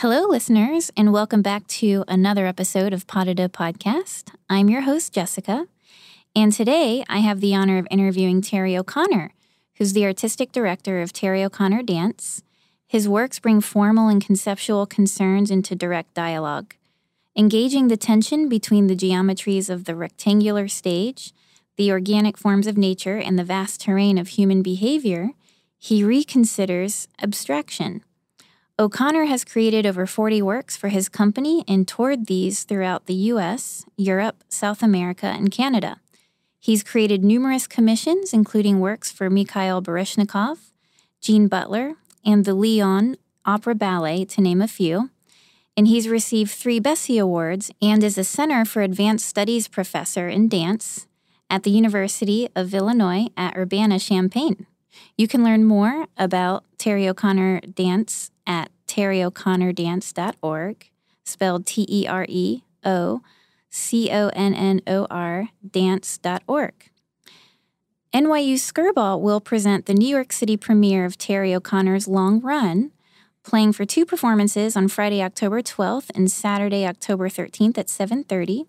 Hello, listeners, and welcome back to another episode of Pas Podcast. I'm your host, Jessica, and today I have the honor of interviewing Tere O'Connor, who's the artistic director of Tere O'Connor Dance. His works bring formal and conceptual concerns into direct dialogue, engaging the tension between the geometries of the rectangular stage, the organic forms of nature, and the vast terrain of human behavior. He reconsiders abstraction. O'Connor has created over 40 works for his company and toured these throughout the US, Europe, South America, and Canada. He's created numerous commissions, including works for Mikhail Baryshnikov, Jean Butler, and the Lyon Opera Ballet, to name a few. And he's received three Bessie Awards and is a Center for Advanced Studies professor in dance at the University of Illinois at Urbana Champaign. You can learn more about Tere O'Connor Dance at tereo'connordance.org, spelled T E R E O C O N N O R dance.org. NYU Skirball will present the New York City premiere of Tere O'Connor's Long Run, playing for two performances on Friday, October 12th and Saturday, October 13th at 7:30.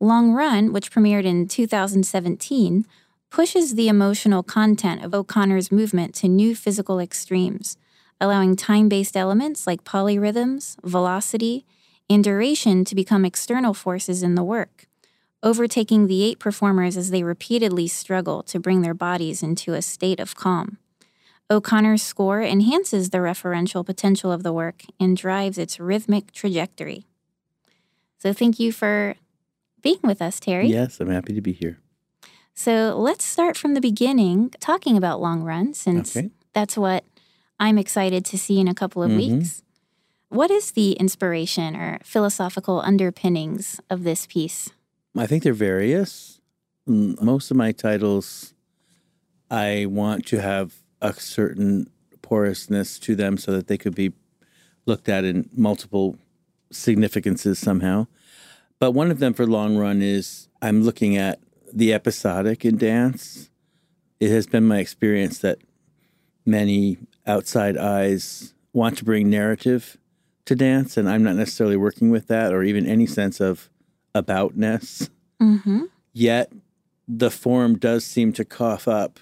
Long Run, which premiered in 2017, pushes the emotional content of O'Connor's movement to new physical extremes, allowing time-based elements like polyrhythms, velocity, and duration to become external forces in the work, overtaking the eight performers as they repeatedly struggle to bring their bodies into a state of calm. O'Connor's score enhances the referential potential of the work and drives its rhythmic trajectory. So, thank you for being with us, Tere. Yes, I'm happy to be here. So, let's start from the beginning talking about Long Run, since Okay. that's what I'm excited to see in a couple of Mhm. weeks. What is the inspiration or philosophical underpinnings of this piece? I think they're various. Most of my titles, I want to have a certain porousness to them so that they could be looked at in multiple significances somehow. But one of them for long run is I'm looking at the episodic in dance. It has been my experience that many outside eyes want to bring narrative to dance, and I'm not necessarily working with that or even any sense of aboutness. Mm-hmm. Yet the form does seem to cough up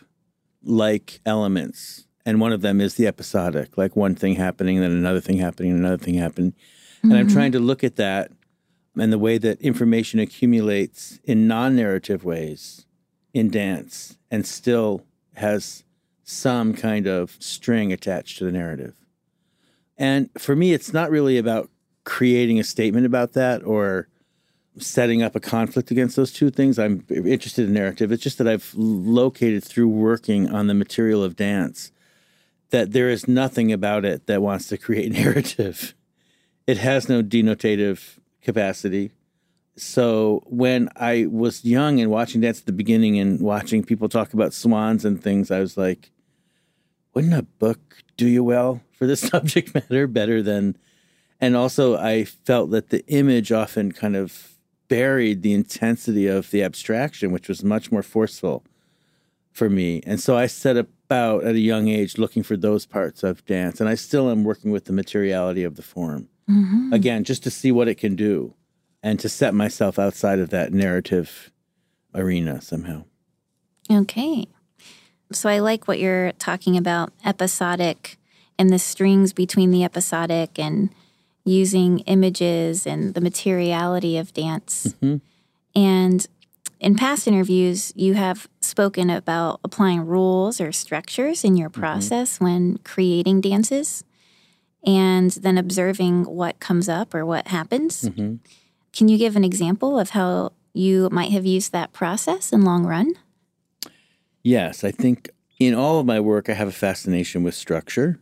like elements. And one of them is the episodic, like one thing happening, then another thing happening, another thing happening. And I'm trying to look at that and the way that information accumulates in non narrative ways in dance and still has some kind of string attached to the narrative. And for me, it's not really about creating a statement about that or setting up a conflict against those two things. I'm interested in narrative. It's just that I've located through working on the material of dance that there is nothing about it that wants to create narrative. It has no denotative capacity. So when I was young and watching dance at the beginning and watching people talk about swans and things, I was like, wouldn't a book do you well for this subject matter better than and also I felt that the image often kind of buried the intensity of the abstraction, which was much more forceful for me. And so I set about at a young age looking for those parts of dance. And I still am working with the materiality of the form. Mm-hmm. Again, just to see what it can do and to set myself outside of that narrative arena somehow. Okay. So I like what you're talking about episodic and the strings between the episodic and using images and the materiality of dance. Mhm. And in past interviews, you have spoken about applying rules or structures in your process when creating dances and then observing what comes up or what happens. Mhm. Can you give an example of how you might have used that process in long run? Yes, I think in all of my work, I have a fascination with structure,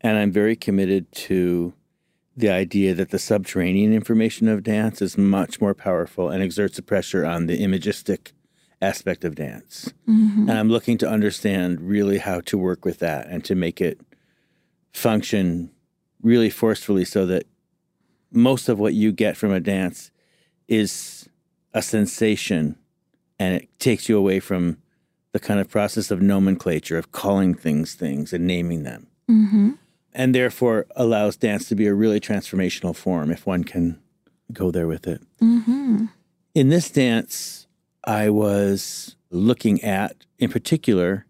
and I'm very committed to the idea that the subterranean information of dance is much more powerful and exerts a pressure on the imagistic aspect of dance. Mm-hmm. And I'm looking to understand really how to work with that and to make it function really forcefully so that most of what you get from a dance is a sensation and it takes you away from the kind of process of nomenclature of calling things things and naming them Mm-hmm. and therefore allows dance to be a really transformational form if one can go there with it. Mm-hmm. In this dance, I was looking at, in particular,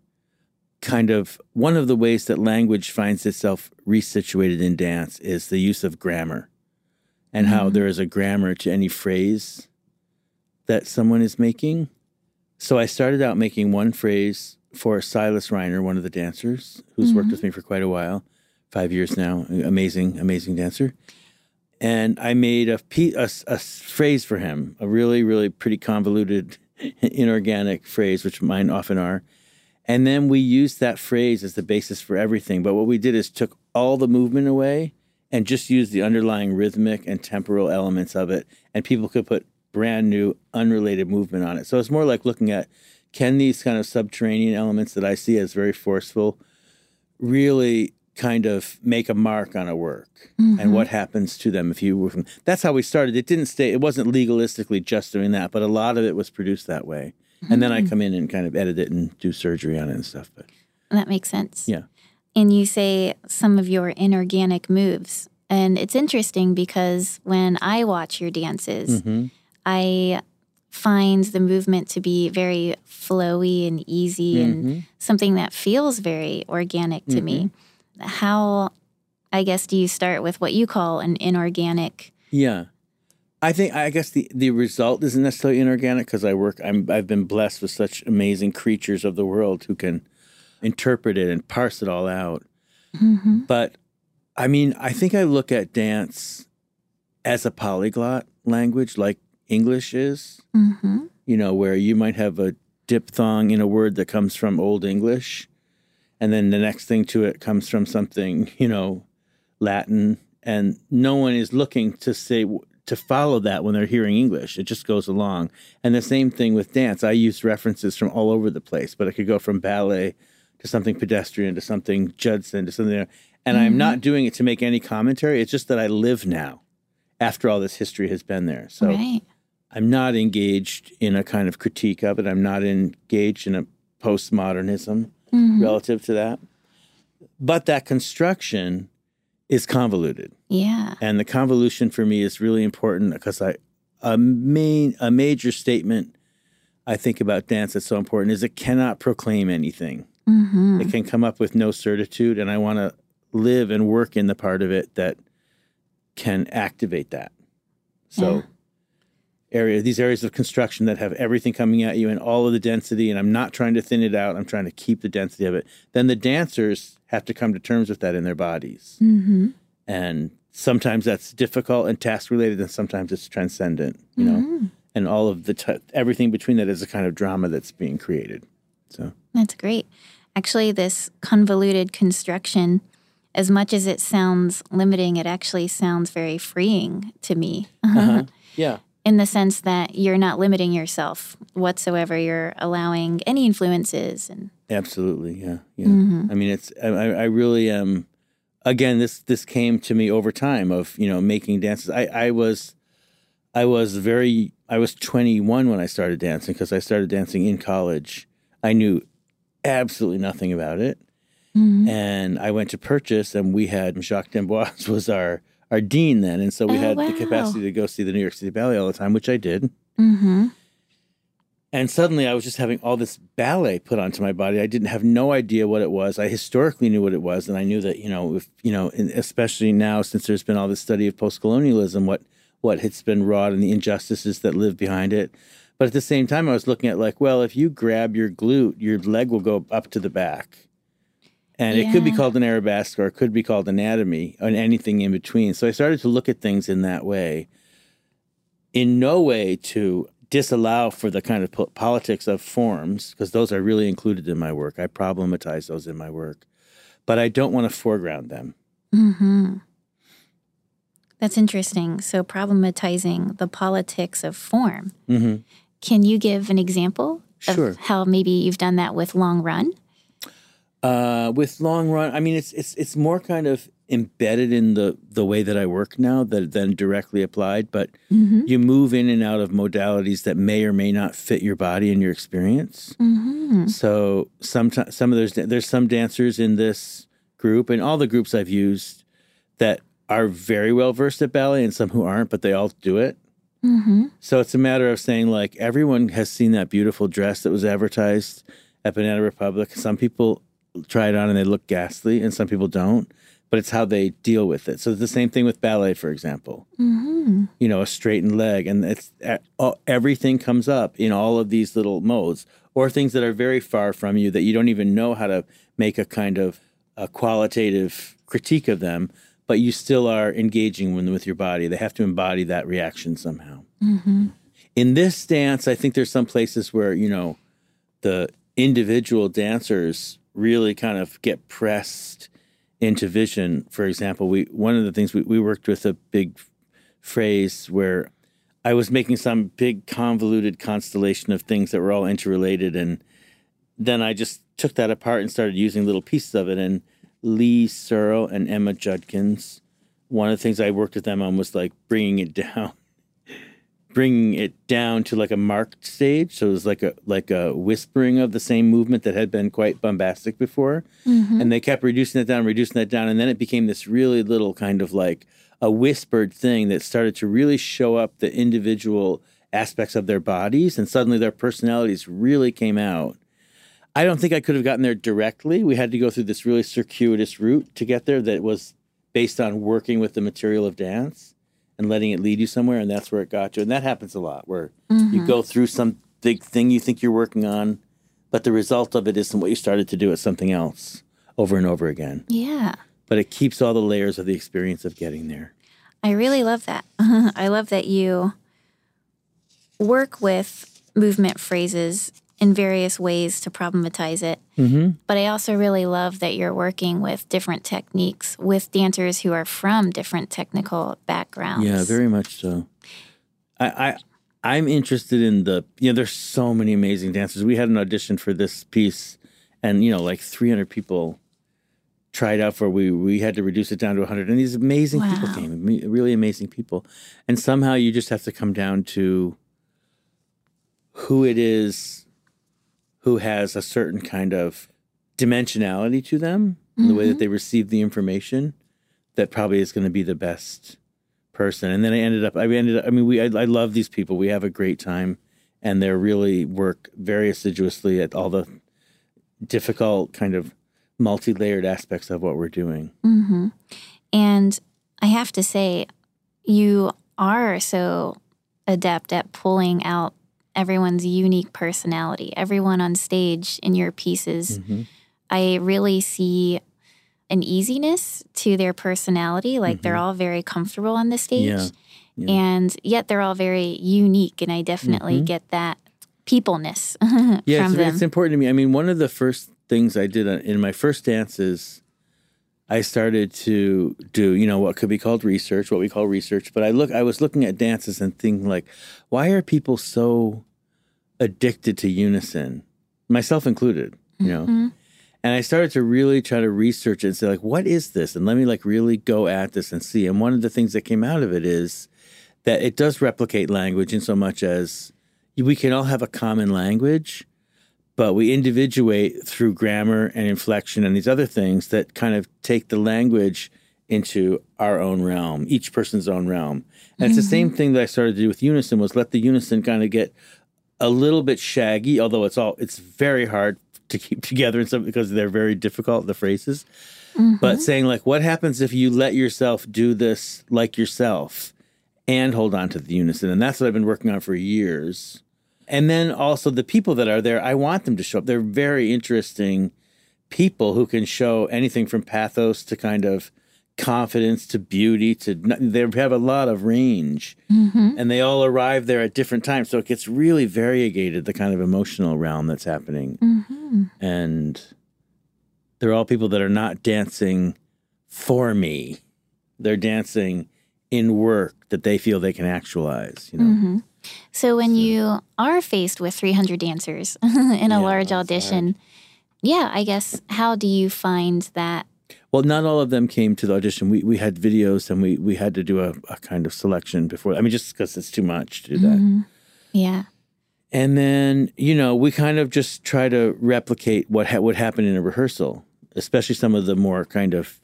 kind of one of the ways that language finds itself resituated in dance is the use of grammar and how Mhm. there is a grammar to any phrase that someone is making. So I started out making one phrase for Silas Riener, one of the dancers who's worked Mhm. with me for quite a while, five years now. Amazing, amazing dancer. And I made a, a, a phrase for him, a really, really pretty convoluted, inorganic phrase, which mine often are. And then we used that phrase as the basis for everything. But what we did is took all the movement away and just use the underlying rhythmic and temporal elements of it. And people could put brand new, unrelated movement on it. So it's more like looking at can these kind of subterranean elements that I see as very forceful really kind of make a mark on a work and mm-hmm. what happens to them if you were from that's how we started it didn't stay it wasn't legalistically just doing that but a lot of it was produced that way and then i mm. come in and kind of edit it and do surgery on it and stuff but That makes sense. Yeah. And you say some of your inorganic moves. And it's interesting because when I watch your dances, Mhm. I find the movement to be very flowy and easy and Mhm. something that feels very organic to me. Mm-hmm. How, I guess, do you start with what you call an inorganic? Yeah. I think I guess the, the result isn't necessarily inorganic because I work I'm I've been blessed with such amazing creatures of the world who can interpret it and parse it all out. Mm-hmm. But I mean, I think I look at dance as a polyglot language like English is, Mm-hmm. you know, where you might have a diphthong in a word that comes from Old English and then the next thing to it comes from something, you know, Latin and no one is looking to say to follow that when they're hearing English. It just goes along. And the same thing with dance. I use references from all over the place, but it could go from ballet to something pedestrian to something Judson to something. And I'm not doing it to make any commentary. It's just that I live now after all this history has been there. So right. I'm not engaged in a kind of critique of it. I'm not engaged in a postmodernism Mhm. relative to that. But that construction is convoluted. Yeah. And the convolution for me is really important because I a main a major statement I think about dance that's so important is it cannot proclaim anything. Mm-hmm. It can come up with no certitude and I want to live and work in the part of it that can activate that. So Yeah. area these areas of construction that have everything coming at you and all of the density and I'm not trying to thin it out, I'm trying to keep the density of it. Then the dancers have to come to terms with that in their bodies. Mm-hmm. And sometimes that's difficult and task related and sometimes it's transcendent, you know. Mm-hmm. And all of the t- everything between that is a kind of drama that's being created. So That's great. Actually, this convoluted construction, as much as it sounds limiting, it actually sounds very freeing to me. uh-huh. yeah. In the sense that you're not limiting yourself whatsoever. You're allowing any influences and Absolutely, yeah, yeah. Mhm. I mean, it's I, I really am. Again, this this came to me over time of you know making dances. I I was, I was very I was 21 when I started dancing because I started dancing in college. I knew absolutely nothing about it, Mhm. and I went to purchase, and we had Jacques d'Amboise was our our dean then, and so we Oh, had wow. the capacity to go see the New York City Ballet all the time, which I did. Mhm. And suddenly I was just having all this ballet put onto my body. I didn't have no idea what it was. I historically knew what it was. And I knew that, you know, if, you know, especially now since there's been all this study of post-colonialism, what, what has been wrought and the injustices that live behind it. But at the same time, I was looking at like, well, if you grab your glute, your leg will go up to the back. And it could be called an arabesque or it could be called anatomy and anything in between. So I started to look at things in that way in no way to disallow for the kind of po- politics of forms because those are really included in my work. I problematize those in my work, but I don't want to foreground them. Mm-hmm. That's interesting. So, problematizing the politics of form. hmm Can you give an example Sure. of how maybe you've done that with long run? Uh, with long run, I mean, it's it's it's more kind of embedded in the the way that I work now that than directly applied. But Mm-hmm. you move in and out of modalities that may or may not fit your body and your experience. Mm-hmm. So sometimes some of those there's some dancers in this group and all the groups I've used that are very well versed at ballet and some who aren't, but they all do it. Mm-hmm. So it's a matter of saying, like, everyone has seen that beautiful dress that was advertised at Banana Republic. Some people try it on and they look ghastly, and some people don't, but it's how they deal with it. So it's the same thing with ballet, for example. Mm-hmm. You know, a straightened leg, and it's everything comes up in all of these little modes, or things that are very far from you that you don't even know how to make a kind of a qualitative critique of them but you still are engaging with, with your body. They have to embody that reaction somehow. Mm-hmm. In this dance, I think there's some places where, you know, the individual dancers really kind of get pressed into vision. For example, we one of the things we, we worked with a big phrase where I was making some big convoluted constellation of things that were all interrelated and then I just took that apart and started using little pieces of it and Lee Searle and Emma Judkins. One of the things I worked with them on was like bringing it down, bringing it down to like a marked stage. So it was like a like a whispering of the same movement that had been quite bombastic before, Mm-hmm. and they kept reducing it down, reducing that down, and then it became this really little kind of like a whispered thing that started to really show up the individual aspects of their bodies, and suddenly their personalities really came out. I don't think I could have gotten there directly. We had to go through this really circuitous route to get there that was based on working with the material of dance and letting it lead you somewhere. And that's where it got you. And that happens a lot where Mm-hmm. you go through some big thing you think you're working on, but the result of it isn't what you started to do. It's something else over and over again. Yeah. But it keeps all the layers of the experience of getting there. I really love that. I love that you work with movement phrases in various ways to problematize it. Mm-hmm. But I also really love that you're working with different techniques with dancers who are from different technical backgrounds. Yeah, very much so. I, I I'm interested in the you know, there's so many amazing dancers. We had an audition for this piece and you know, like three hundred people tried out for we we had to reduce it down to 100 and these amazing people came really amazing people and somehow you just have to come down to who it is who has a certain kind of dimensionality to them in the way that they receive the information that probably is going to be the best person. And then i ended up i ended up i mean we i, I love these people. We have a great time and they really work very assiduously at all the difficult kind of multi-layered aspects of what we're doing. Hmm And I have to say, you are so adept at pulling out everyone's unique personality. Everyone on stage in your pieces, Mhm. I really see an easiness to their personality. Like they're all very comfortable on the stage. Yeah, yeah. And yet they're all very unique. And I definitely Mhm. get that peopleness yeah from it's, it's important to me i mean one of the first things i did in my first dances i started to do you know what could be called research what we call research but i look i was looking at dances and thinking like why are people so addicted to unison myself included you know? Mhm. and i started to really try to research it and say like what is this? And let me like really go at this and see. And one of the things that came out of it is that it does replicate language in so much as we can all have a common language but we individuate through grammar and inflection and these other things that kind of take the language into our own realm each person's own realm. And it's the mm-hmm. same thing that i started to do with unison was let the unison kind of get a little bit shaggy although it's all it's very hard to keep together and stuff because they're very difficult the phrases. But mm-hmm. saying like what happens if you let yourself do this like yourself and hold on to the unison? And that's what i've been working on for years and then also the people that are there i want them to show up. They're very interesting people who can show anything from pathos to kind of confidence to beauty to they have a lot of range. Mhm. and they all arrive there at different times. So it gets really variegated the kind of emotional realm that's happening. Mhm. and they're all people that are not dancing for me. They're dancing in work that they feel they can actualize you know Mhm. So when you are faced with 300 dancers in a Yeah, large audition, yeah, I guess how do you find that? well not all of them came to the audition we, we had videos and we, we had to do a, a kind of selection before i mean just because it's too much to do that Mhm. Yeah. And then, you know, we kind of just try to replicate what ha- would happen in a rehearsal. especially some of the more kind of,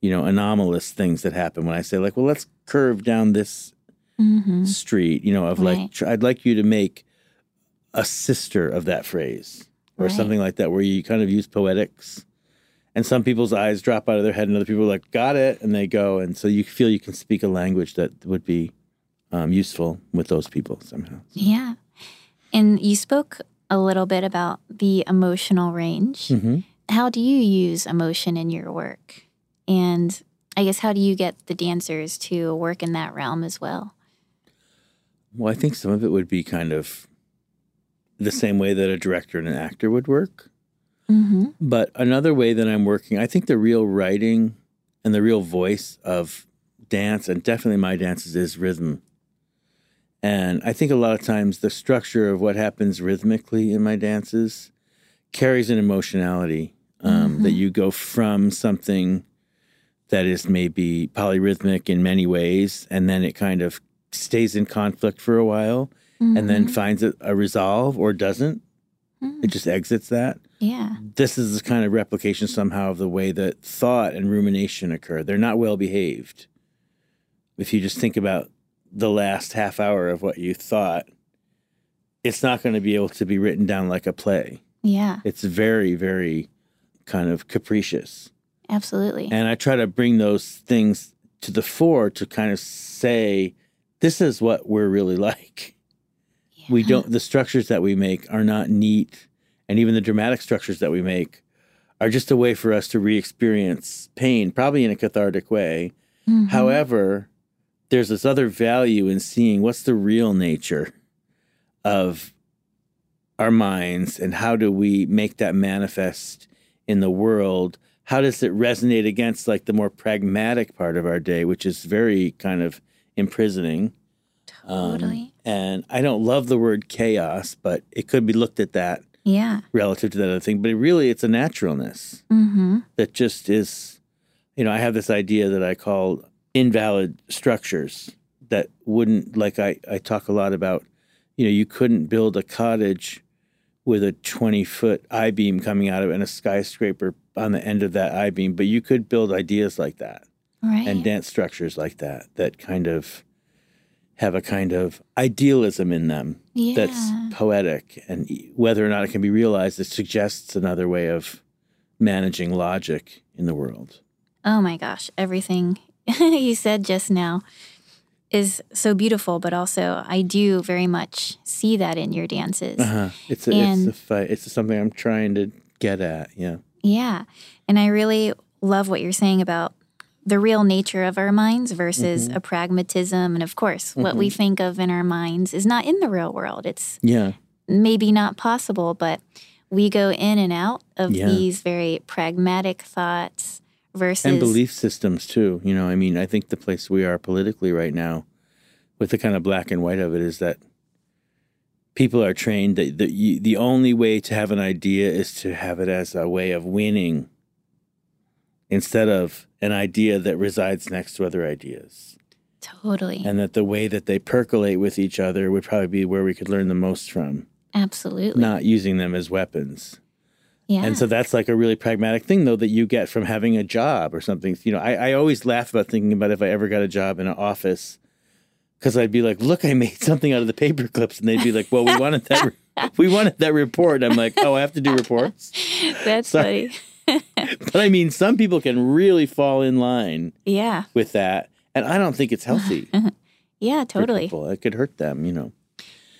you know, anomalous things that happen when I say like, well, let's curve down this Mm-hmm. street, you know, of Right. like, tr- I'd like you to make a sister of that phrase or Right. something like that, where you kind of use poetics. And some people's eyes drop out of their head, and other people are like, got it. And they go. And so you feel you can speak a language that would be um, useful with those people somehow. Yeah. And you spoke a little bit about the emotional range. Mm-hmm. How do you use emotion in your work? And I guess how do you get the dancers to work in that realm as well? Well, I think some of it would be kind of the same way that a director and an actor would work. Mm-hmm. But another way that I'm working, I think the real writing and the real voice of dance, and definitely my dances, is rhythm. And I think a lot of times the structure of what happens rhythmically in my dances carries an emotionality um, that you go from something that is maybe polyrhythmic in many ways, and then it kind of stays in conflict for a while and then mm-hmm. finds a, a resolve or doesn't. Mm. It just exits that Yeah. this is the kind of replication somehow of the way that thought and rumination occur. They're not well behaved. If you just think about the last half hour of what you thought, it's not going to be able to be written down like a play. Yeah. It's very, very kind of capricious. Absolutely. And I try to bring those things to the fore to kind of say, this is what we're really like. We don't, the structures that we make are not neat. And even the dramatic structures that we make are just a way for us to re experience pain, probably in a cathartic way. Mhm. However, there's this other value in seeing what's the real nature of our minds and how do we make that manifest in the world? How does it resonate against like the more pragmatic part of our day, which is very kind of imprisoning? Um, Totally. and I don't love the word chaos, but it could be looked at that yeah. relative to that other thing. But really, it's a naturalness Mm-hmm. that just is, you know, I have this idea that I call invalid structures that wouldn't, like I, I talk a lot about, you know, you couldn't build a cottage with a 20 foot I beam coming out of it and a skyscraper on the end of that I beam, but you could build ideas like that Right. and dance structures like that that kind of have a kind of idealism in them yeah. that's poetic and whether or not it can be realized it suggests another way of managing logic in the world Oh my gosh, everything you said just now is so beautiful, but also I do very much see that in your dances. uh-huh. it's a, And- it's a fight it's something i'm trying to get at yeah Yeah. And I really love what you're saying about the real nature of our minds versus mm-hmm. a pragmatism. And of course, what we mm-hmm. think of in our minds is not in the real world. It's yeah maybe not possible, but we go in and out of Yeah. these very pragmatic thoughts versus and belief systems too you know i mean i think the place we are politically right now with the kind of black and white of it is that people are trained that the, you, the only way to have an idea is to have it as a way of winning instead of an idea that resides next to other ideas. Totally, and that the way that they percolate with each other would probably be where we could learn the most from. Absolutely, not using them as weapons. Yeah, and so that's like a really pragmatic thing, though, that you get from having a job or something. You know, I, I always laugh about thinking about if I ever got a job in an office, because I'd be like, "Look, I made something out of the paper clips," and they'd be like, "Well, we wanted that, re- we wanted that report." I'm like, "Oh, I have to do reports." that's sorry. funny. But I mean, some people can really fall in line Yeah, with that, and I don't think it's healthy. yeah, totally. It could hurt them. You know.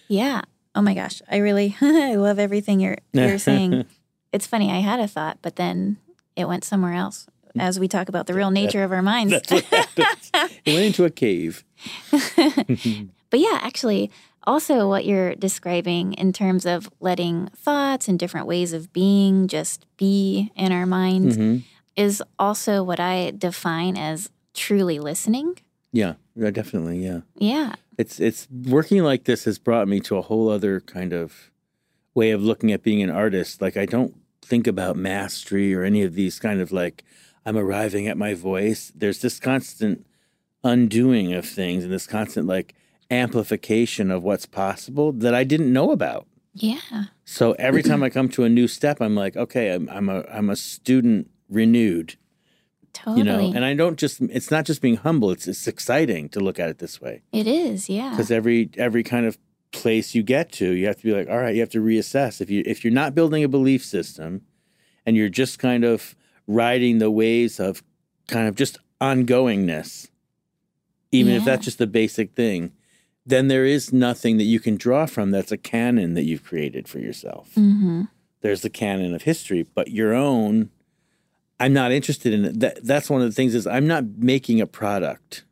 Yeah. Oh my gosh, I really I love everything you're you're saying. It's funny. I had a thought, but then it went somewhere else. As we talk about the real nature of our minds. It went into a cave. But yeah, actually, also what you're describing in terms of letting thoughts and different ways of being just be in our minds Mhm. is also what I define as truly listening. Yeah, yeah, definitely. Yeah. Yeah. it's it's working like this has brought me to a whole other kind of way of looking at being an artist like i don't think about mastery or any of these kind of like i'm arriving at my voice there's this constant undoing of things and this constant like amplification of what's possible that i didn't know about Yeah. so every time i come to a new step i'm like okay i'm, I'm a i'm a student renewed. Totally. You know, and I don't just it's not just being humble, it's it's exciting to look at it this way. it is, yeah. Because every every kind of place you get to, you have to be like, all right, you have to reassess. If you if you're not building a belief system and you're just kind of riding the waves of kind of just ongoingness, even if that's just the basic thing, then there is nothing that you can draw from that's a canon that you've created for yourself. Mm-hmm. There's the canon of history, but your own. I'm not interested in it. That, that's one of the things is I'm not making a product.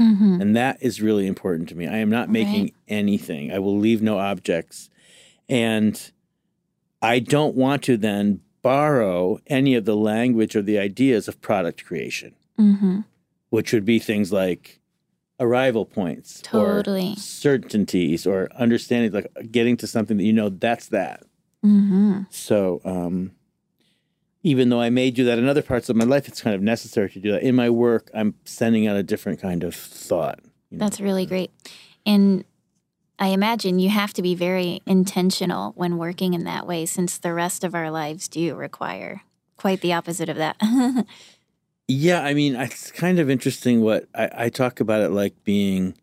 Mm-hmm. And that is really important to me. I am not making Right. anything. I will leave no objects. And I don't want to then borrow any of the language or the ideas of product creation, Mm-hmm. which would be things like arrival points Totally. or certainties or understanding, like getting to something that you know that's that. Mm-hmm. So, um, even though I may do that in other parts of my life, it's kind of necessary to do that. In my work, I'm sending out a different kind of thought. you know? That's really great. And I imagine you have to be very intentional when working in that way since the rest of our lives do require quite the opposite of that. Yeah, I mean, it's kind of interesting what I, I talk about it like being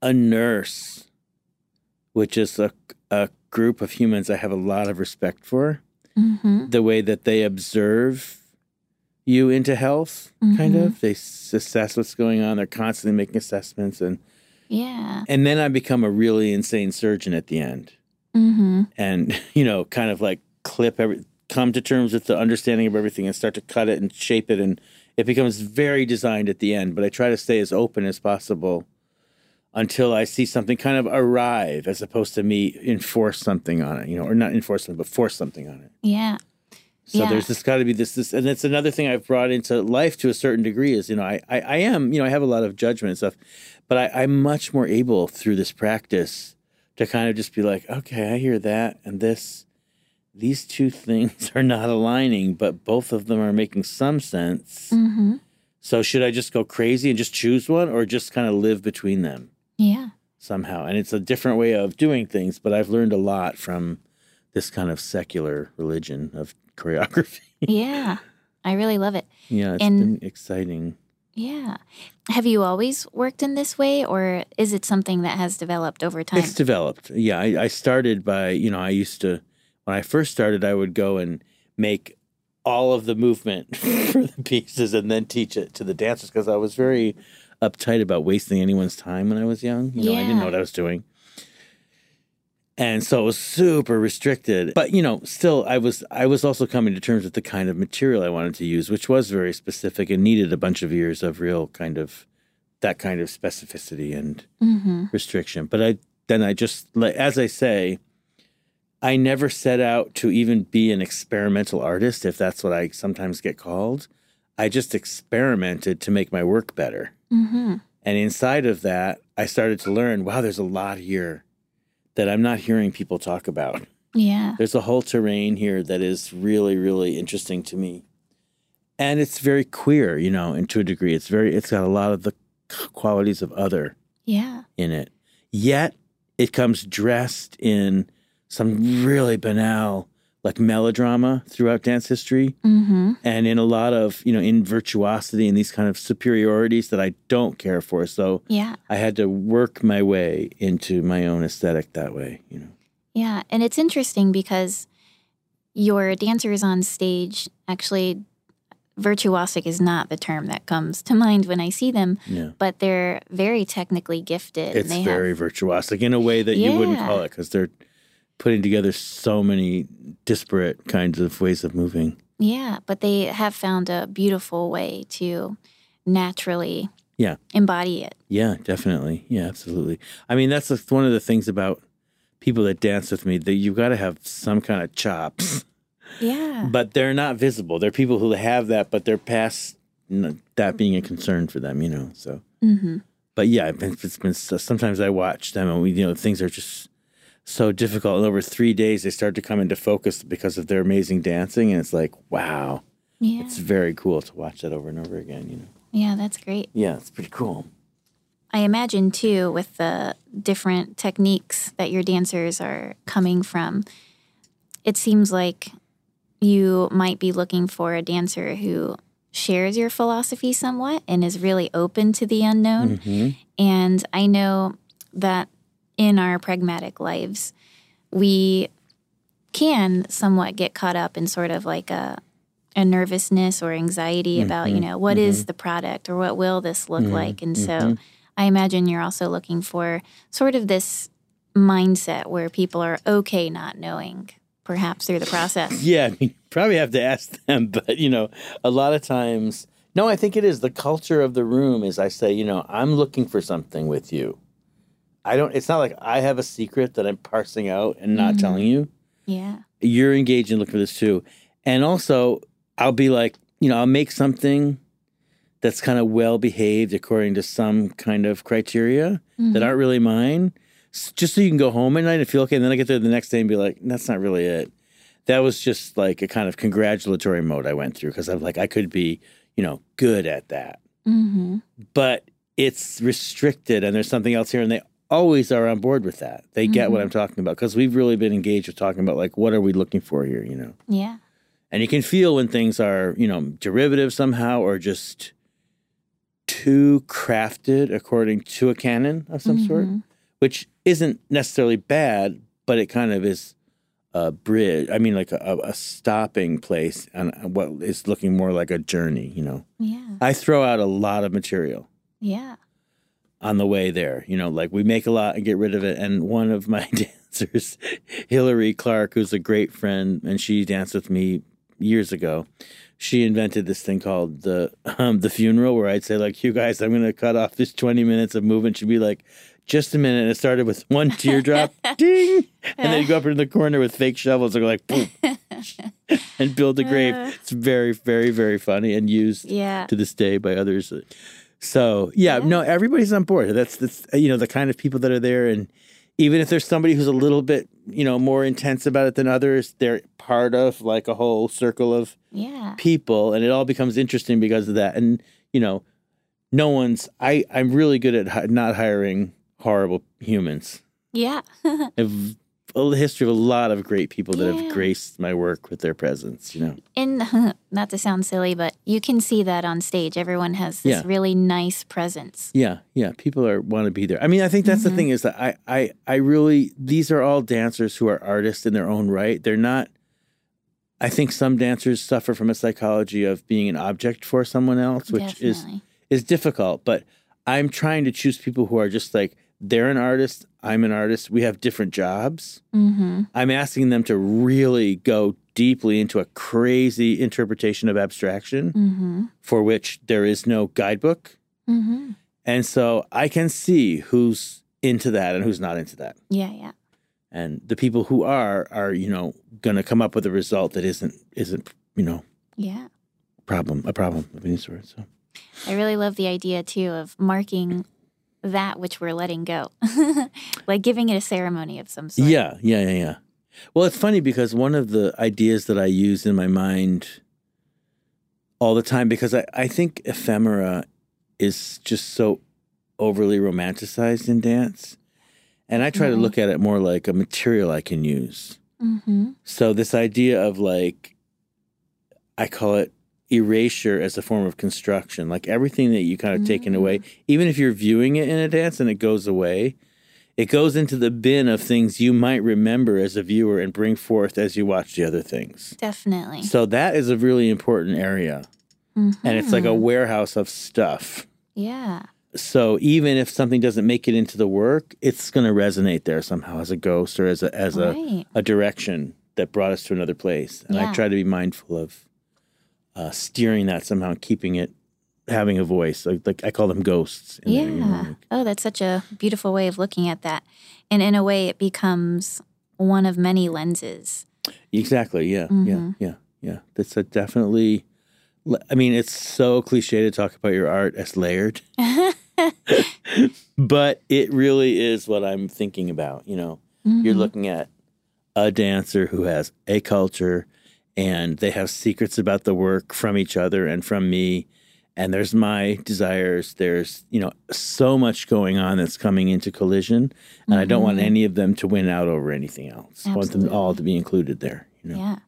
a nurse, which is a, a group of humans I have a lot of respect for. mm-hmm. The way that they observe you into health, kind Mhm. of. They assess what's going on. They're constantly making assessments. And, Yeah. and then I become a really insane surgeon at the end. Mm-hmm. and you know kind of like clip every come to terms with the understanding of everything and start to cut it and shape it and it becomes very designed at the end but i try to stay as open as possible until i see something kind of arrive as opposed to me enforce something on it you know or not enforce something but force something on it Yeah. so Yeah. there's this got to be this this and it's another thing i've brought into life to a certain degree is you know i i, I am you know i have a lot of judgment and stuff but I, i'm much more able through this practice to kind of just be like okay i hear that and this these two things are not aligning but both of them are making some sense Mm-hmm. so should i just go crazy and just choose one or just kind of live between them Yeah. somehow and it's a different way of doing things but i've learned a lot from this kind of secular religion of choreography Yeah. I really love it. Yeah, it's And- been exciting. Yeah. Have you always worked in this way or is it something that has developed over time? It's developed. Yeah, I, I started by, you know, I used to, when I first started, I would go and make all of the movement for the pieces and then teach it to the dancers because I was very uptight about wasting anyone's time when I was young. You know, I didn't know what I was doing. And so it was super restricted. But, you know, still I was I was also coming to terms with the kind of material I wanted to use, which was very specific and needed a bunch of years of real kind of that kind of specificity and mm-hmm. restriction. But I then I just like as I say, I never set out to even be an experimental artist, if that's what I sometimes get called. I just experimented to make my work better. Mm-hmm. And inside of that, I started to learn, wow, there's a lot here that I'm not hearing people talk about. Yeah. There's a whole terrain here that is really, really interesting to me. And it's very queer, you know, and to a degree. It's very it's got a lot of the qualities of other Yeah. in it. Yet it comes dressed in some really banal, like melodrama throughout dance history, Mm-hmm. and in a lot of, you know, in virtuosity and these kind of superiorities that I don't care for. So Yeah. I had to work my way into my own aesthetic that way, you know. Yeah. And it's interesting because your dancers on stage actually virtuosic is not the term that comes to mind when I see them, Yeah. but they're very technically gifted. It's and they very virtuosic in a way that you wouldn't call it because they're putting together so many disparate kinds of ways of moving. yeah, but they have found a beautiful way to naturally Yeah. embody it. Yeah, definitely. Yeah, absolutely. I mean, that's one of the things about people that dance with me that you've got to have some kind of chops, Yeah. but they're not visible. They're people who have that, but they're past that being a concern for them, you know. So, Mm-hmm. but yeah, it's been, it's been sometimes I watch them and we, you know, things are just so difficult. And over three days, they start to come into focus because of their amazing dancing, and it's like, wow, Yeah. it's very cool to watch that over and over again. You know. yeah, that's great. Yeah, it's pretty cool. I imagine too, with the different techniques that your dancers are coming from, it seems like you might be looking for a dancer who shares your philosophy somewhat and is really open to the unknown. Mhm. And I know that in our pragmatic lives, we can somewhat get caught up in sort of like a a nervousness or anxiety mm-hmm. about, you know, what mm-hmm. is the product or what will this look mm-hmm. like? And so I imagine you're also looking for sort of this mindset where people are okay not knowing, perhaps through the process. Yeah, I mean, probably have to ask them, but you know, a lot of times, no, I think it is the culture of the room. Is I say, you know, I'm looking for something with you. I don't. It's not like I have a secret that I'm parsing out and not telling you. Yeah. You're engaged and look for this too, and also I'll be like, you know, I'll make something that's kind of well behaved according to some kind of criteria that aren't really mine, just so you can go home at night and feel okay. And then I get there the next day and be like, that's not really it. That was just like a kind of congratulatory mode I went through because I'm like, I could be, you know, good at that. Mm-hmm. But it's restricted and there's something else here. And they always are on board with that. They get what I'm talking about because we've really been engaged with talking about like, what are we looking for here, you know? Yeah. And you can feel when things are, you know, derivative somehow or just too crafted according to a canon of some sort, Mhm. which isn't necessarily bad, but it kind of is a bridge. I mean, like a, a stopping place on what is looking more like a journey, you know. Yeah. I throw out a lot of material Yeah. On the way there. You know, like we make a lot and get rid of it. And one of my dancers, Hillary Clark, who's a great friend, and she danced with me years ago. She invented this thing called the um, the funeral, where I'd say like, "You guys, I'm going to cut off this 20 minutes of movement." She'd be like, "Just a minute." And it started with one teardrop, ding, and then you go up in the corner with fake shovels and go like, boom, and build a grave. It's very, very, very funny and used Yeah. to this day by others. So yeah, no, everybody's on board. That's that's uh, you know the kind of people that are there, and even if there's somebody who's a little bit you know more intense about it than others, they're part of like a whole circle of Yeah. people, and it all becomes interesting because of that. And you know, no one's. I I'm really good at hi- not hiring horrible humans. Yeah. I've a history of a lot of great people that Yeah. have graced my work with their presence. You know. and not to sound silly, but you can see that on stage. Everyone has this Yeah. really nice presence. Yeah, yeah. People are want to be there. I mean, I think that's the mm-hmm. thing is that I, I, I really these are all dancers who are artists in their own right. They're not. I think some dancers suffer from a psychology of being an object for someone else, which is is difficult. But I'm trying to choose people who are just like they're an artist. I'm an artist. We have different jobs. Mm-hmm. I'm asking them to really go deeply into a crazy interpretation of abstraction Mm-hmm. for which there is no guidebook. Mm-hmm. And so I can see who's into that and who's not into that. Yeah, yeah. And the people who are are, you know, going to come up with a result that isn't isn't, you know, Yeah. problem a problem of any sort. So I really love the idea too of marking that which we're letting go. like giving it a ceremony of some sort. yeah, yeah, yeah, yeah. Well, it's funny because one of the ideas that I use in my mind all the time because I, I think ephemera is just so overly romanticized in dance. And I try to look at it more like a material I can use. Mm-hmm. So this idea of like, I call it erasure as a form of construction. Like everything that you kind of taken away, even if you're viewing it in a dance and it goes away, it goes into the bin of things you might remember as a viewer and bring forth as you watch the other things. Definitely. So that is a really important area. Mhm. And it's like a warehouse of stuff. Yeah. So even if something doesn't make it into the work, it's going to resonate there somehow as a ghost or as a as a Right. a direction that brought us to another place. And I try to be mindful of uh, steering that somehow, keeping it having a voice. Like, like I call them ghosts. in Yeah. there, you know, like- Oh, that's such a beautiful way of looking at that. And in a way, it becomes one of many lenses. exactly. Yeah. Mm-hmm. Yeah. Yeah. Yeah. That's a definitely. I mean, it's so cliche to talk about your art as layered, but it really is what I'm thinking about. You know, you're Mhm. looking at a dancer who has a culture and they have secrets about the work from each other and from me and there's my desires there's you know so much going on that's coming into collision and i don't want mm-hmm. any of them to win out over anything else i want them all to be included there you know Yeah.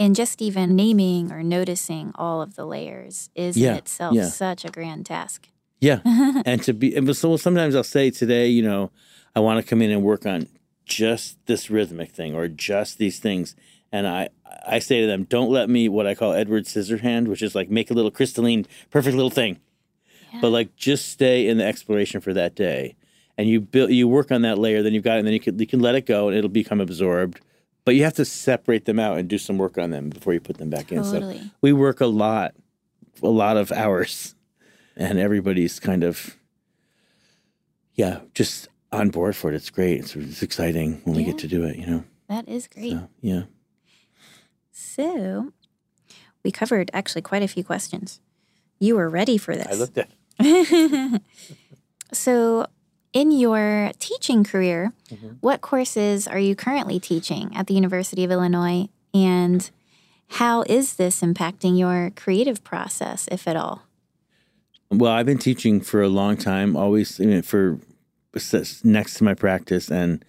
And just even naming or noticing all of the layers is Yeah, in itself yeah. such a grand task. Yeah. and to be, and so sometimes I'll say today, you know, I want to come in and work on just this rhythmic thing or just these things. And I, I say to them, don't let me what I call Edward Scissorhand, which is like make a little crystalline, perfect little thing. But like just stay in the exploration for that day. And you build, you work on that layer, then you've got it, and then you can, you can let it go and it'll become absorbed. But you have to separate them out and do some work on them before you put them back in. So we work a lot, a lot of hours, and everybody's kind of, yeah, just on board for it. It's great. It's, it's exciting when we get to do it. You know. That is great. So yeah. So, we covered actually quite a few questions. You were ready for this. I looked at. So, in your teaching career, Mm-hmm. what courses are you currently teaching at the University of Illinois? And how is this impacting your creative process, if at all? Well, I've been teaching for a long time, always I mean, for next to my practice, and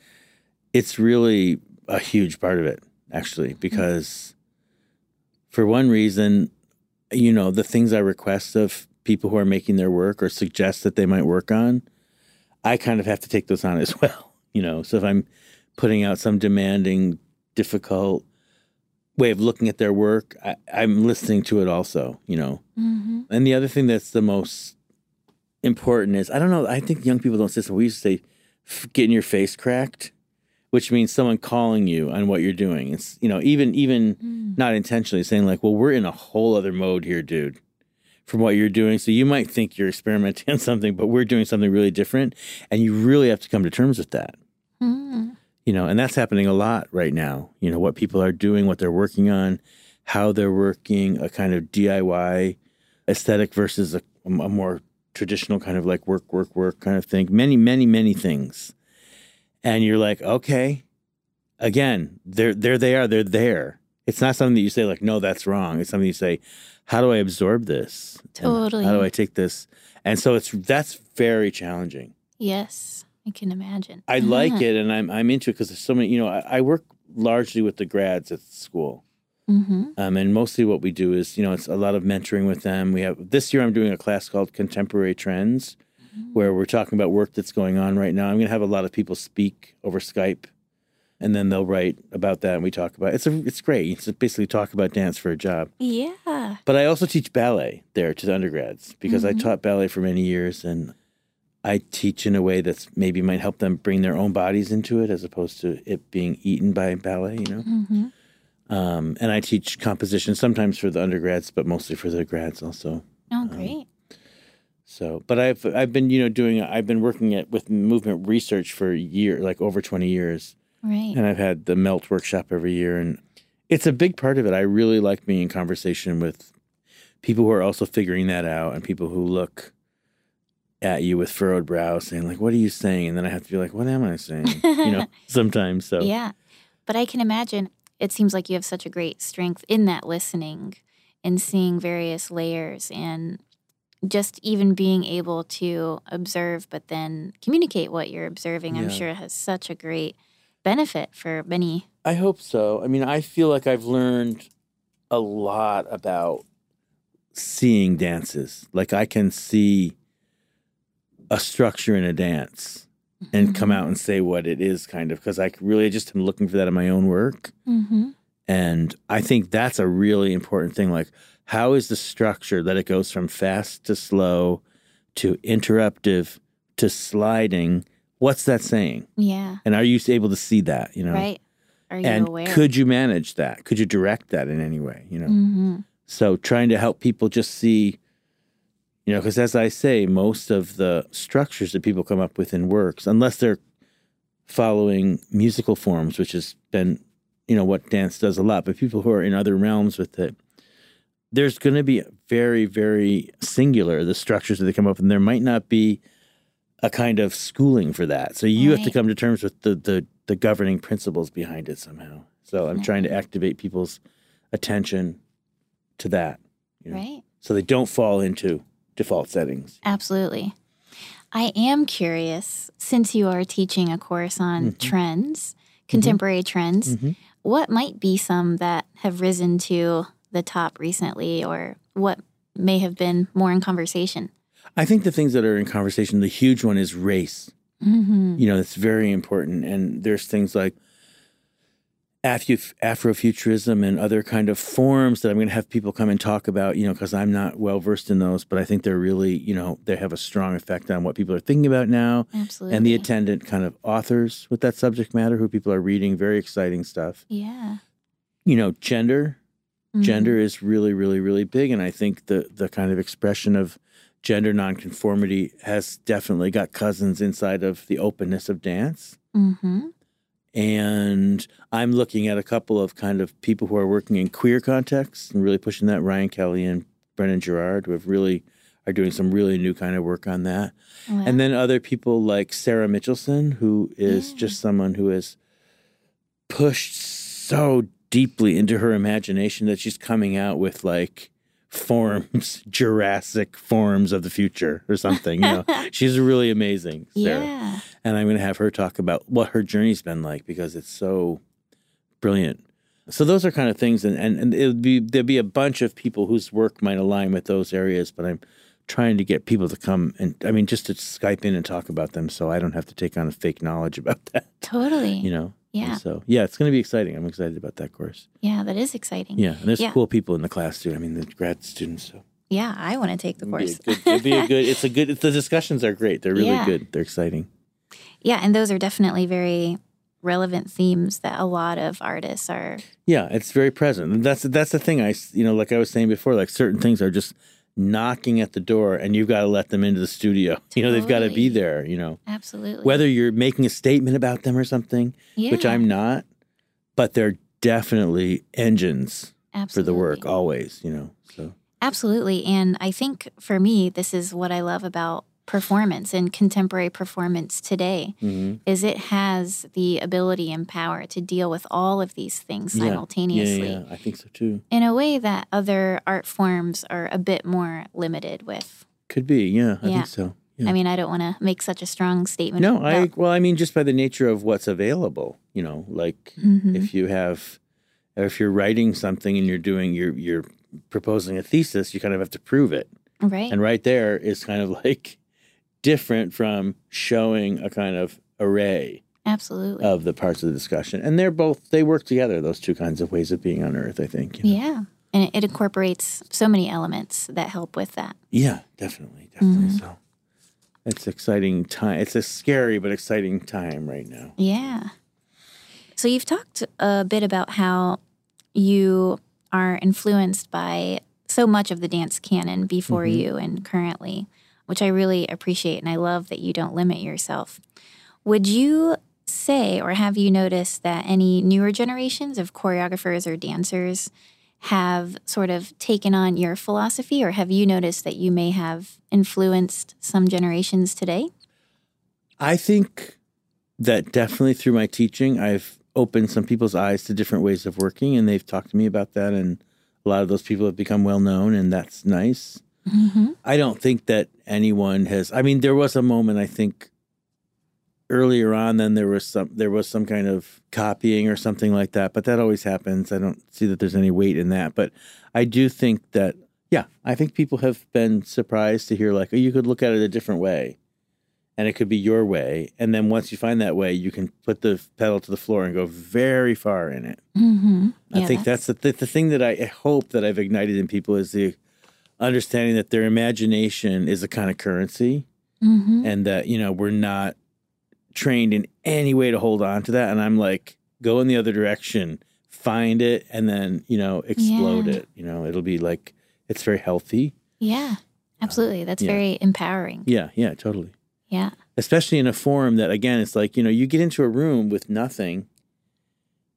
it's really a huge part of it, actually, because for one reason, you know, the things I request of people who are making their work or suggest that they might work on, I kind of have to take those on as well, you know. So if I'm putting out some demanding, difficult way of looking at their work, I, I'm listening to it also, you know. Mm-hmm. And the other thing that's the most important is I don't know. I think young people don't say this. We used to say, "F- "Getting your face cracked," which means someone calling you on what you're doing. It's you know even even not intentionally saying like, "Well, we're in a whole other mode here, dude." From what you're doing, so you might think you're experimenting on something, but we're doing something really different, and you really have to come to terms with that Mm-hmm. you know, and that's happening a lot right now. You know, what people are doing, what they're working on, how they're working, a kind of DIY aesthetic versus a, a more traditional kind of like work, work, work kind of thing. Many, many, many things. And you're like, okay, again, there, there they are. They're there. It's not something that you say like, no, that's wrong. It's something you say, how do I absorb this? Totally. How do I take this? And so it's that's very challenging. Yes, I can imagine. I like it and I'm I'm into it because there's so many. You know, I, I work largely with the grads at school, Mm-hmm. um, and mostly what we do is you know it's a lot of mentoring with them. We have this year I'm doing a class called Contemporary Trends, where we're talking about work that's going on right now. I'm going to have a lot of people speak over Skype, and then they'll write about that and we talk about it. it's a it's great. It's basically talk about dance for a job. Yeah. But I also teach ballet there to the undergrads because I taught ballet for many years and I teach in a way that's maybe might help them bring their own bodies into it as opposed to it being eaten by ballet, you know. Mm-hmm. Um, and I teach composition sometimes for the undergrads, but mostly for the grads also. Oh, great. So, but I've I've been you know doing I've been working at with movement research for a year, like over twenty years, right. and I've had the Melt workshop every year, and it's a big part of it. I really like being in conversation with people who are also figuring that out, and people who look at you with furrowed brow, saying like, "What are you saying?" And then I have to be like, "What am I saying?" you know, sometimes. So Yeah. But I can imagine it seems like you have such a great strength in that listening and seeing various layers and just even being able to observe but then communicate what you're observing, I'm sure has such a great benefit for many. I hope so. I mean, I feel like I've learned a lot about seeing dances. Like I can see a structure in a dance and come out and say what it is, kind of, because I really just am looking for that in my own work. Mm-hmm. And I think that's a really important thing. Like, how is the structure that it goes from fast to slow to interruptive to sliding? What's that saying? Yeah. And are you able to see that? You know, Right. Are you and aware? could you manage that? Could you direct that in any way? You know, mm-hmm. so trying to help people just see, you know, because as I say, most of the structures that people come up with in works, unless they're following musical forms, which has been, you know, what dance does a lot, but people who are in other realms with it, there's going to be very, very singular the structures that they come up with, and there might not be a kind of schooling for that. So you have to come to terms with the the the governing principles behind it somehow. So I'm trying to activate people's attention to that, you know, Right. so they don't fall into default settings. Absolutely. I am curious, since you are teaching a course on Mm-hmm. trends, contemporary trends, what might be some that have risen to the top recently or what may have been more in conversation? I think the things that are in conversation, the huge one is race. Mm-hmm. You know, it's very important. And there's things like Afro- Afrofuturism and other kind of forms that I'm going to have people come and talk about, you know, because I'm not well versed in those, but I think they're really, you know, they have a strong effect on what people are thinking about now. Absolutely. And the attendant kind of authors with that subject matter who people are reading, very exciting stuff. Yeah. You know, gender, Mhm. gender is really, really, really big. And I think the the kind of expression of gender nonconformity has definitely got cousins inside of the openness of dance. Mhm. And I'm looking at a couple of kind of people who are working in queer contexts and really pushing that. Ryan Kelly and Brennan Gerard, who have really are doing some really new kind of work on that. Wow. And then other people like Sarah Michelson, who is Yeah. just someone who has pushed so deeply into her imagination that she's coming out with like forms, Jurassic forms of the future or something. You know, she's really amazing. Sarah yeah. and I'm going to have her talk about what her journey's been like because it's so brilliant. So those are kind of things, and and, and it'll be there'll be a bunch of people whose work might align with those areas, but I'm trying to get people to come and I mean just to Skype in and talk about them, so I don't have to take on a fake knowledge about that. Totally. You know. Yeah. So yeah, it's going to be exciting. I'm excited about that course. Yeah, that is exciting. Yeah, and there's Yeah. cool people in the class too. I mean, the grad students. So Yeah, I want to take the be, course. a good, it'll be a good. It's a good. It's, the discussions are great. They're really Yeah. good. They're exciting. yeah, and those are definitely very relevant themes that a lot of artists are. Yeah, it's very present. And that's that's the thing. I you know, like I was saying before, like certain things are just knocking at the door, and you've got to let them into the studio. You know, they've got to be there. You know, Absolutely. whether you're making a statement about them or something, yeah, which I'm not, but they're definitely engines for the work always. You know, so Absolutely. And I think for me, this is what I love about performance and contemporary performance today mhm. is it has the ability and power to deal with all of these things Yeah. simultaneously yeah, yeah, I think so too. in a way that other art forms are a bit more limited with. Could be. Yeah, I Yeah. think so. Yeah. I mean, I don't want to make such a strong statement. No, I well, I mean, just by the nature of what's available, you know, like Mhm. if you have if you're writing something and you're doing you're you're proposing a thesis you kind of have to prove it right. and right there is kind of like different from showing a kind of array Absolutely. of the parts of the discussion and they're both they work together those two kinds of ways of being on earth i think you know? yeah. And it, incorporates so many elements that help with that. yeah definitely definitely Mm-hmm. so it's exciting time it's a scary but exciting time right now Yeah. So you've talked a bit about how you are influenced by so much of the dance canon before Mhm. you and currently, which I really appreciate. And I love that you don't limit yourself. Would you say, or have you noticed that any newer generations of choreographers or dancers have sort of taken on your philosophy, or have you noticed that you may have influenced some generations today? I think that definitely through my teaching, I've opened some people's eyes to different ways of working, and they've talked to me about that. And a lot of those people have become well known, and that's nice. Mm-hmm. I don't think that anyone has. I mean, there was a moment I think earlier on. Then there was some there was some kind of copying or something like that, but that always happens. I don't see that there's any weight in that, but I do think that yeah, I think people have been surprised to hear like, oh, you could look at it a different way and it could be your way. And then once you find that way, you can put the pedal to the floor and go very far in it. Mm-hmm. I think that's, the, the, the thing that I hope that I've ignited in people is the understanding that their imagination is a kind of currency Mm-hmm. and that, you know, we're not trained in any way to hold on to that. And I'm like, go in the other direction, find it, and then, you know, explode Yeah. it. You know, it'll be like, it's very healthy. Yeah, absolutely. That's yeah. very empowering. Yeah, yeah, totally. Yeah. especially in a form that again it's like you know you get into a room with nothing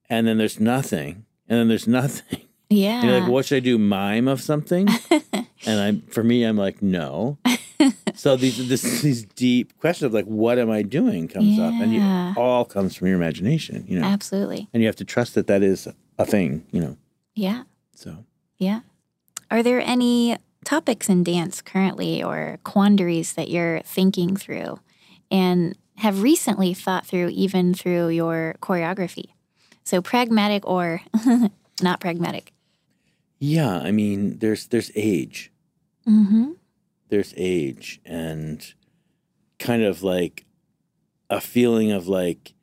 and then there's nothing and then there's nothing Yeah. and you're like what should i do mime of something and i'm for me i'm like no so these this, these deep questions of like what am i doing comes up and it all comes from your imagination you know absolutely. and you have to trust that that is a thing you know Yeah. so Yeah. Are there any topics in dance currently or quandaries that you're thinking through and have recently thought through even through your choreography? So pragmatic or not pragmatic. Yeah, I mean, there's there's age. Mm-hmm. There's age and kind of like a feeling of like,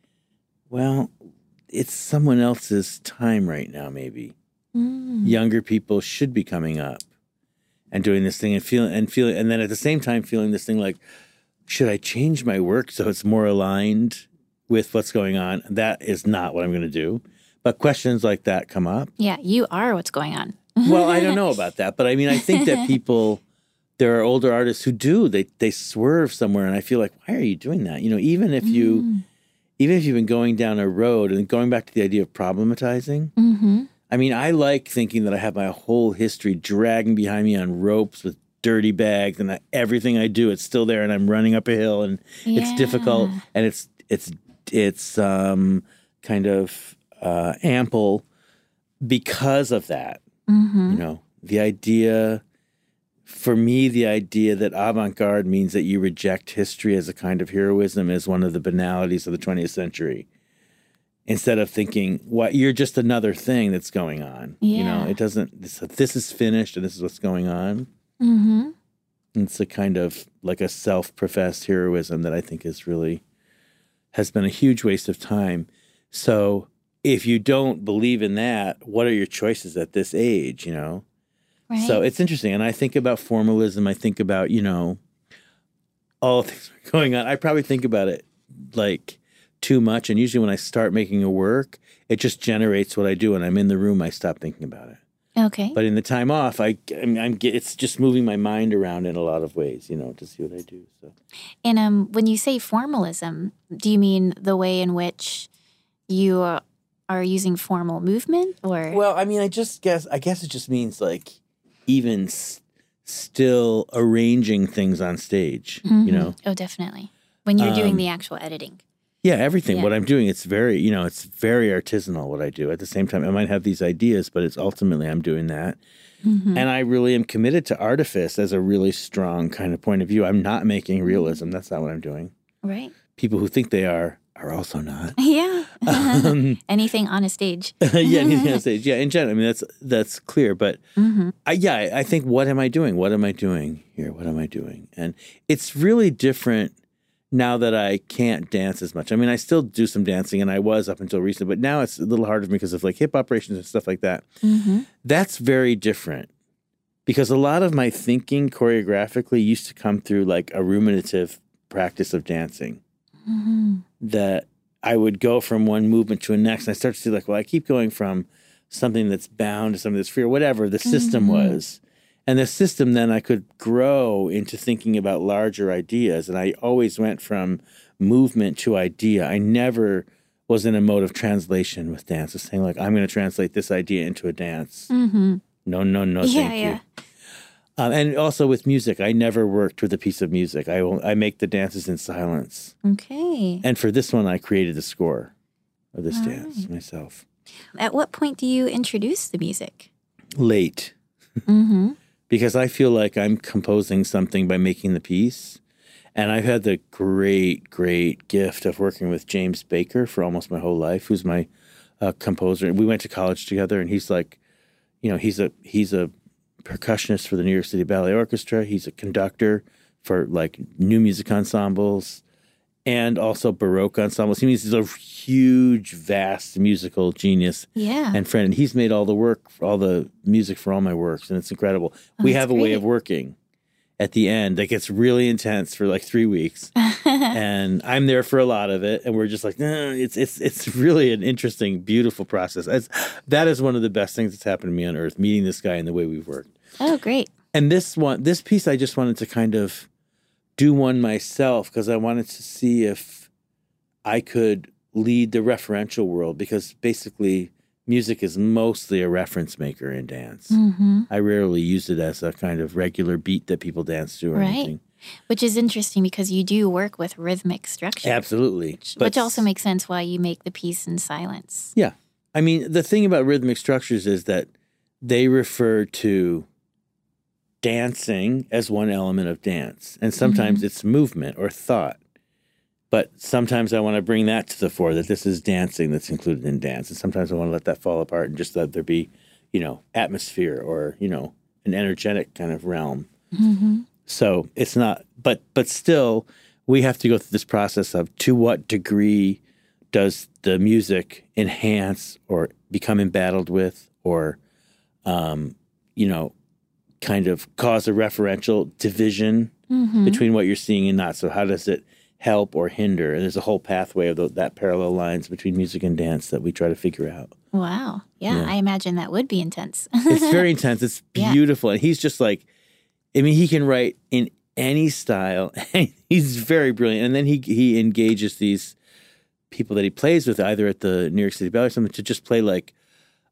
well, it's someone else's time right now, maybe. Mm. Younger people should be coming up and doing this thing and feeling and feeling and then at the same time feeling this thing like, should I change my work so it's more aligned with what's going on? That is not what I'm gonna do. But questions like that come up. Yeah, you are what's going on. Well, I don't know about that, but I mean, I think that people, there are older artists who do they they swerve somewhere, and I feel like, why are you doing that? You know, even if you, Mm. even if you've been going down a road and going back to the idea of problematizing. Mm-hmm. I mean, I like thinking that I have my whole history dragging behind me on ropes with dirty bags, and that everything I do, it's still there, and I'm running up a hill, and it's difficult, and it's it's it's um kind of uh, ample because of that. Mm-hmm. You know, the idea, for me, the idea that avant garde means that you reject history as a kind of heroism is one of the banalities of the 20th century. Instead of thinking, what you're just another thing that's going on. Yeah. You know, it doesn't, this, this is finished and this is what's going on. Mm-hmm. It's a kind of like a self professed heroism that I think is really, has been a huge waste of time. So if you don't believe in that, what are your choices at this age, you know? Right. So it's interesting. And I think about formalism. I think about, you know, all things going on. I probably think about it like too much. And usually when I start making a work, it just generates what I do. And I'm in the room, I stop thinking about it. okay. But in the time off, I, I'm, I'm it's just moving my mind around in a lot of ways, you know, to see what I do. So And um, when you say formalism, do you mean the way in which you are, using formal movement, or Well, I mean, I just guess I guess it just means like even s- still arranging things on stage. You Mhm. know, Oh, definitely. When you're doing Um, the actual editing. yeah, everything. Yeah. What I'm doing, it's very you know, it's very artisanal. What I do. At the same time, I might have these ideas, but it's ultimately I'm doing that, Mhm. and I really am committed to artifice as a really strong kind of point of view. I'm not making realism. That's not what I'm doing. Right. People who think they are are also not. Yeah. Um, Anything on a stage. yeah, anything on stage. Yeah, in general, I mean that's that's clear. But hmm I, yeah, I- I think what am I doing? What am I doing here? What am I doing? And it's really different now that I can't dance as much. I mean, I still do some dancing, and I was up until recently, but now it's a little harder for me because of like hip operations and stuff like that. hmm That's very different because a lot of my thinking choreographically used to come through like a ruminative practice of dancing hmm that I would go from one movement to a next. And I start to see like, well, I keep going from something that's bound to something that's free or whatever the system Mhm. was. And the system then I could grow into thinking about larger ideas. And I always went from movement to idea. I never was in a mode of translation with dance, of saying like, I'm going to translate this idea into a dance. hmm No, no, no, yeah, thank yeah. you. Um, and also with music, I never worked with a piece of music. I, I make the dances in silence. Okay. And for this one, I created the score of this All dance right. myself. At what point do you introduce the music? Late, hmm because I feel like I'm composing something by making the piece. And I've had the great, great gift of working with James Baker for almost my whole life, who's my uh, composer. And we went to college together, and he's like, you know, he's a he's a percussionist for the New York City Ballet Orchestra. He's a conductor for like new music ensembles and also Baroque ensembles. He means he's a huge, vast musical genius Yeah. and friend. And he's made all the work, all the music for all my works, and it's incredible. Oh, we have a way of working at the end that gets really intense for like three weeks, and I'm there for a lot of it. And we're just like, no, it's it's it's really an interesting, beautiful process. It's, that is one of the best things that's happened to me on earth, meeting this guy and the way we've worked. oh, great. And this one, this piece, I just wanted to kind of do one myself because I wanted to see if I could lead the referential world because basically music is mostly a reference maker in dance. hmm I rarely use it as a kind of regular beat that people dance to or Right. anything. Which is interesting because you do work with rhythmic structure. Absolutely. Which, which also makes sense why you make the piece in silence. Yeah. I mean, the thing about rhythmic structures is that they refer to dancing as one element of dance. And sometimes it's movement or thought. But sometimes I want to bring that to the fore that this is dancing that's included in dance. And sometimes I want to let that fall apart and just let there be, you know, atmosphere or, you know, an energetic kind of realm. Mm-hmm. So it's not, but but still, we have to go through this process of to what degree does the music enhance or become embattled with, or, um, you know, kind of cause a referential division Mm-hmm. between what you're seeing and not. So how does it help or hinder? And there's a whole pathway of tho- that parallel lines between music and dance that we try to figure out. Wow. Yeah, Yeah. I imagine that would be intense. It's very intense. It's Yeah. beautiful. And he's just like, I mean, he can write in any style. he's very brilliant. And then he he engages these people that he plays with, either at the New York City Ballet or something, to just play like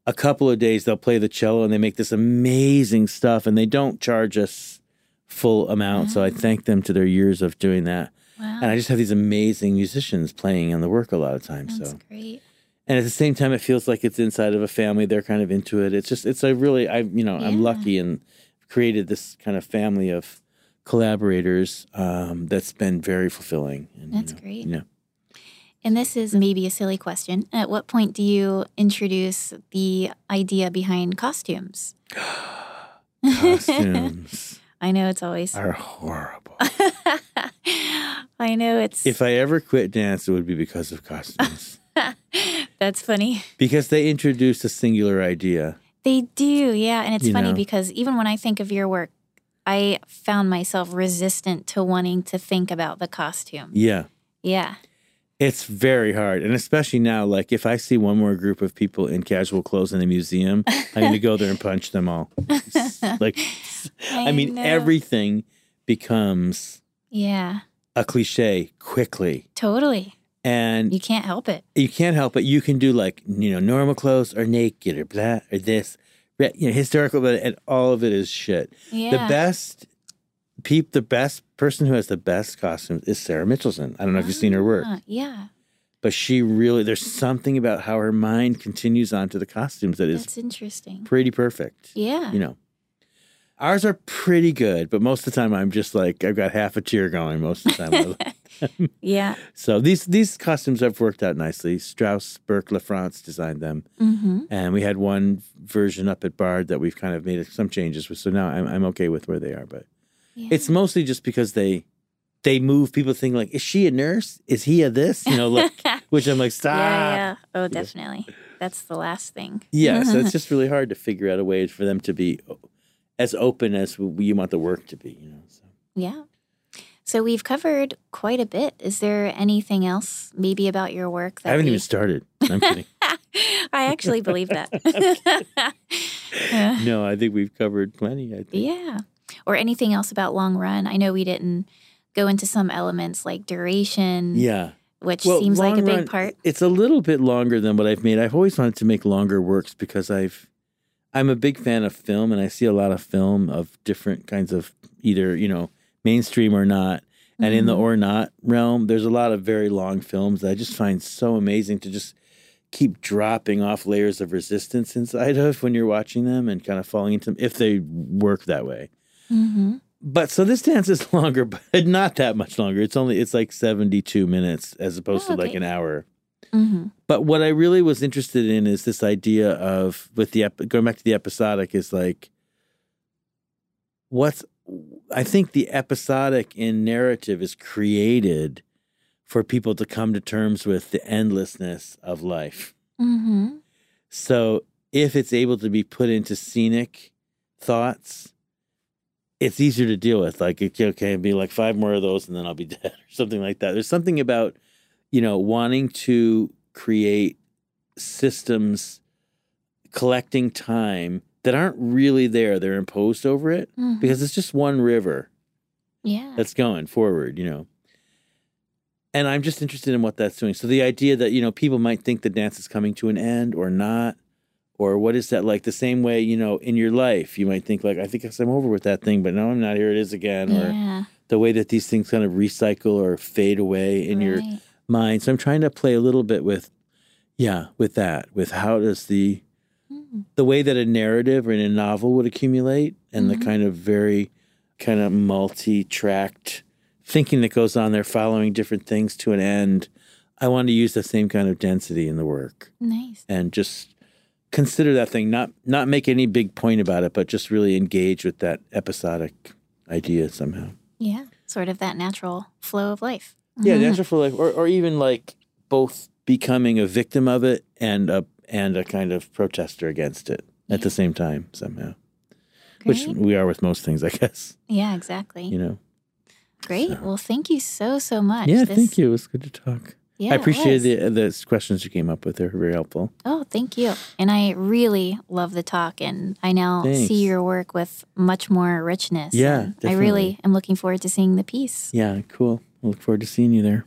a couple of days. They'll play the cello and they make this amazing stuff, and they don't charge us full amount. So I oh. thank them to their years of doing that. Wow. And I just have these amazing musicians playing on the work a lot of times. That's so great. and at the same time it feels like it's inside of a family they're kind of into it it's just it's a really i you know i'm lucky and created this kind of family of collaborators um, that's been very fulfilling and, That's you know, great. you know. And this is maybe a silly question. At what point do you introduce the idea behind costumes? costumes I know it's always. are horrible I know it's. if i ever quit dance it would be because of costumes that's funny. because they introduced a singular idea They do, yeah. And it's You funny know. because even when I think of your work, I found myself resistant to wanting to think about the costume. yeah Yeah. It's very hard. And especially now, like if I see one more group of people in casual clothes in a museum, I'm going to go there and punch them all. like, I, mean, know. everything becomes Yeah, a cliche quickly. totally. And You can't help it. you can't help it. You can do like, you know, normal clothes or naked or blah or this, you know, historical, but and all of it is shit. Yeah. The best peep, the best person who has the best costumes is Sarah Michelson. I don't know if you've seen her work. Ah, yeah, but she really there's something about how her mind continues onto the costumes that is that's interesting. pretty perfect Yeah. you know ours are pretty good but most of the time i'm just like i've got half a tear going most of the time Yeah. so these these costumes have worked out nicely strauss burke lafrance designed them Mm-hmm. and we had one version up at bard that we've kind of made some changes with so now i'm, I'm okay with where they are but yeah. it's mostly just because they they move people think like is she a nurse is he a this you know like which i'm like stop Yeah, yeah. Oh, definitely. That's the last thing. Yeah, so it's just really hard to figure out a way for them to be as open as you want the work to be. You know, so. Yeah. So we've covered quite a bit. Is there anything else, maybe about your work that I haven't we... even started. I'm kidding. I actually believe that. No, I think we've covered plenty. I think. yeah. Or anything else about long run? I know we didn't go into some elements like duration, Yeah, which well, seems like a big run, part. It's a little bit longer than what I've made. I've always wanted to make longer works because I've I'm a big fan of film, and I see a lot of film of different kinds of either you know mainstream or not. And in the Mhm. or not realm, there's a lot of very long films that I just find so amazing to just keep dropping off layers of resistance inside of when you're watching them and kind of falling into them if they work that way. Hmm But so this dance is longer, but not that much longer. It's only it's like 72 minutes as opposed Oh, to like an hour. hmm But what I really was interested in is this idea of with the ep- going back to the episodic is like what's I think the episodic in narrative is created for people to come to terms with the endlessness of life. hmm So if it's able to be put into scenic thoughts, it's easier to deal with. Like, okay, it'd be like five more of those and then I'll be dead or something like that. There's something about, you know, wanting to create systems, collecting time that aren't really there. They're imposed over it hmm because it's just one river yeah. that's going forward, you know. And I'm just interested in what that's doing. So the idea that, you know, people might think the dance is coming to an end or not, or what is that like? The same way, you know, in your life, you might think like, I think I'm over with that thing, but no, I'm not. Here it is again. Or the way that these things kind of recycle or fade away in your mind. So I'm trying to play a little bit with, yeah, with that, with how does the Mhm. the way that a narrative or in a novel would accumulate and Mhm. the kind of very kind of multi-tracked thinking that goes on there, following different things to an end. I want to use the same kind of density in the work Nice. and just consider that thing, not not make any big point about it, but just really engage with that episodic idea somehow. Yeah. Sort of that natural flow of life. Yeah, Mhm. natural for life, or or even like both becoming a victim of it and a and a kind of protester against it at the same time somehow, which we are with most things, I guess. Yeah, exactly. You know. Great. so. Well, thank you so, so much. Yeah, This- thank you. It was good to talk. Yeah, I appreciate the the questions you came up with. They're very helpful. Oh, thank you. And I really love the talk, and I now Thanks. see your work with much more richness. Yeah, I really am looking forward to seeing the piece. Yeah, cool. I look forward to seeing you there.